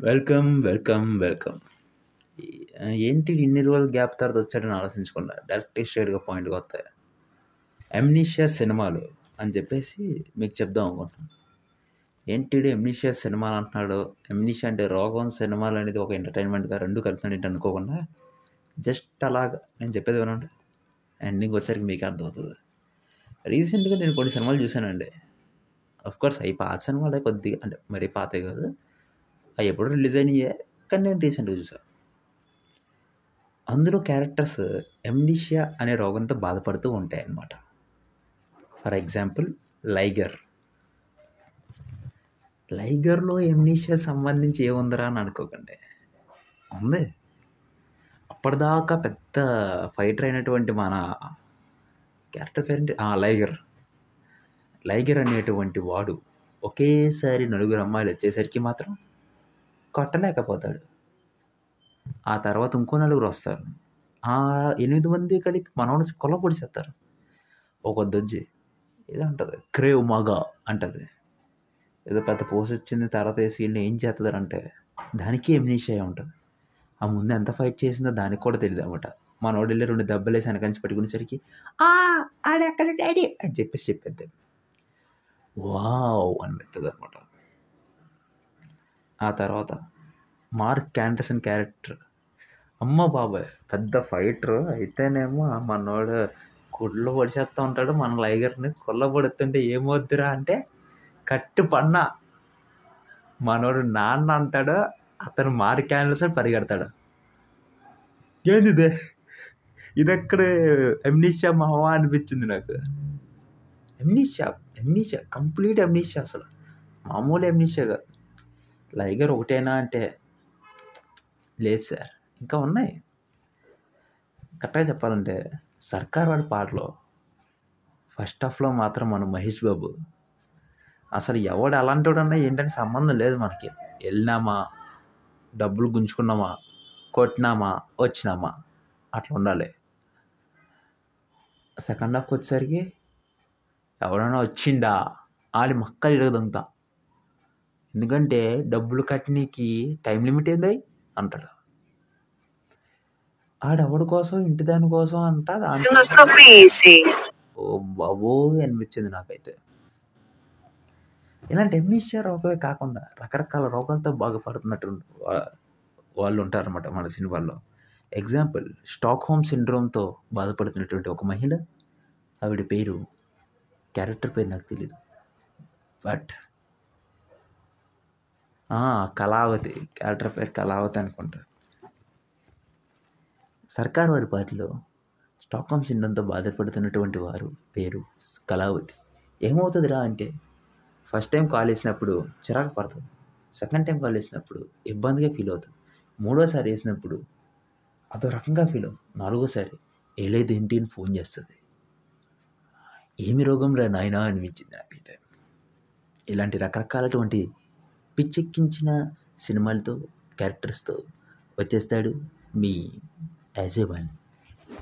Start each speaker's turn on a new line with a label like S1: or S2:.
S1: Welcome welcome welcome ఏంటి ఇన్ని రోజులు గ్యాప్ తర్వాత వచ్చాడని ఆలోచించకుండా డైరెక్ట్ స్ట్రేట్గా పాయింట్కి వస్తాయి. ఎమ్నిషియా సినిమాలు అని చెప్పేసి మీకు చెప్దాం అనుకుంటున్నాను. ఏంటి ఎమ్నిషియా సినిమాలు అంటున్నాడు? ఎమ్నిషియా అంటే రోగం సినిమాలు అనేది ఒక ఎంటర్టైన్మెంట్గా రెండు కలుపుతాడు ఏంటి అనుకోకుండా జస్ట్ అలాగా నేను చెప్పేది వినండి. ఎండింగ్ వచ్చేసరికి మీకు అర్థమవుతుంది. రీసెంట్గా నేను కొన్ని సినిమాలు చూశానండి. కోర్స్ అవి పాత సినిమాలే కొద్దిగా అంటే మరీ పాతే కాదు. అవి ఎప్పుడు రిలీజ్ అయినాయే కానీ నేను రీసెంట్గా చూసాను అందులో క్యారెక్టర్స్ ఎమ్నిషియా అనే రోగంతో బాధపడుతూ ఉంటాయి అన్నమాట ఫర్ ఎగ్జాంపుల్ లైగర్. లైగర్లో ఎమ్నీషియా సంబంధించి ఏముందరా అని అనుకోకండి. ఉంది. అప్పటిదాకా పెద్ద ఫైటర్ అయినటువంటి మన క్యారెక్టర్ పేరేంటి లైగర్. లైగర్ అనేటువంటి వాడు ఒకేసారి నలుగురు అమ్మాయిలు వచ్చేసరికి మాత్రం కొట్టలేకపోతాడు. ఆ తర్వాత ఇంకో నలుగురు వస్తారు. ఆ ఎనిమిది మంది కలిపి మనోడు కొల్ల పొడిచేస్తారు ఒక దొజ్జి ఏదో అంటది క్రేవ్ మగ అంటది. ఏదో పెద్ద పోస్ట్ వచ్చింది తర్వాత వేసి వీళ్ళు ఏం చేస్తుందంటే దానికి ఎమ్నీషియా ఉంటుంది. ఆ ముందు ఎంత ఫైట్ చేసిందో దానికి కూడా తెలియదు అనమాట మనోడు వెళ్ళి రెండు దెబ్బలు వేసి వెనకంచి పెట్టుకునేసరికి ఆడెక్కడ డాడీ? అని చెప్పేసి చెప్పేద్దాం. వావ్ అనిపిస్తుంది అనమాట ఆ తర్వాత మార్క్ క్యాంటసన్ క్యారెక్టర్. అమ్మ బాబాయ్ పెద్ద ఫైటర్. అయితేనేమో మనోడు కుళ్ళు పొడిచేస్తూ ఉంటాడు మన లైగర్ని కుళ్ళ పొడుతుంటే ఏమొద్దురా అంటే కట్టు పన్న. మనోడు నాన్న అంటాడు అతను మార్క్ క్యాండిల్స్ని పరిగెడతాడు. ఏంది ఇదే ఇది ఎక్కడ ఎమ్నిషా మావా అనిపించింది నాకు. ఎమ్నిషా ఎమ్నిషా కంప్లీట్ ఎమ్నిషా అసలు. మామూలు ఎమ్నిషా కాదు. లైగర్ ఒకటేనా అంటే లేదు సార్. ఇంకా ఉన్నాయి. కరెక్ట్గా చెప్పాలంటే సర్కార్ వాడి పాటలో ఫస్ట్ హాఫ్లో మాత్రం మన మహేష్ బాబు అసలు ఎవడు అలాంటి వాడన్నా ఏంటంటే సంబంధం లేదు మనకి. వెళ్ళినామా? డబ్బులు గుంజుకున్నామా? కొట్టినామా? వచ్చినామా? అట్లా ఉండాలి. సెకండ్ హాఫ్కి వచ్చేసరికి ఎవరైనా వచ్చిండా? ఆడి మక్కలు ఇరగదంతా ఎందుకంటే డబ్బులు కట్టనీకి టైం లిమిట్ ఏంది అంటాడు. ఆడెవడి కోసం ఇంటి దాని కోసం అంట. ఓ బాబో అనిపించింది నాకైతే. ఇలాంటి ఎమ్మిషియా రోగమే కాకుండా రకరకాల రోగాలతో బాగుపడుతున్నట్టు వాళ్ళు ఉంటారన్నమాట మన సినిమాల్లో. ఎగ్జాంపుల్ స్టాక్ హోమ్ సిండ్రోమ్తో బాధపడుతున్నటువంటి ఒక మహిళ ఆవిడ పేరు క్యారెక్టర్ పేరు నాకు తెలీదు. బట్ కళావతి. క్యారెక్టర్ పేరు కళావతి అనుకుంటా. సర్కార్ వారి పార్టీలో స్టాక్హోమ్ సిండ్రోమ్తో బాధపడుతున్నటువంటి వారు పేరు కళావతి. ఏమవుతుందిరా అంటే ఫస్ట్ టైం కాల్ వేసినప్పుడు చిరాకు పడుతుంది సెకండ్ టైం కాల్ వేసినప్పుడు ఇబ్బందిగా ఫీల్ అవుతుంది మూడోసారి వేసినప్పుడు అదో రకంగా ఫీల్ అవుతుంది నాలుగోసారి ఏలేదు ఏంటి? అని ఫోన్ చేస్తుంది. ఏమి రోగం రా నాయనా? అనిపించింది నాకైతే ఇలాంటి రకరకాలటువంటి పిచ్చెక్కించిన సినిమాలతో క్యారెక్టర్స్తో వచ్చేస్తాడు మీ యాజ్ ఏ వన్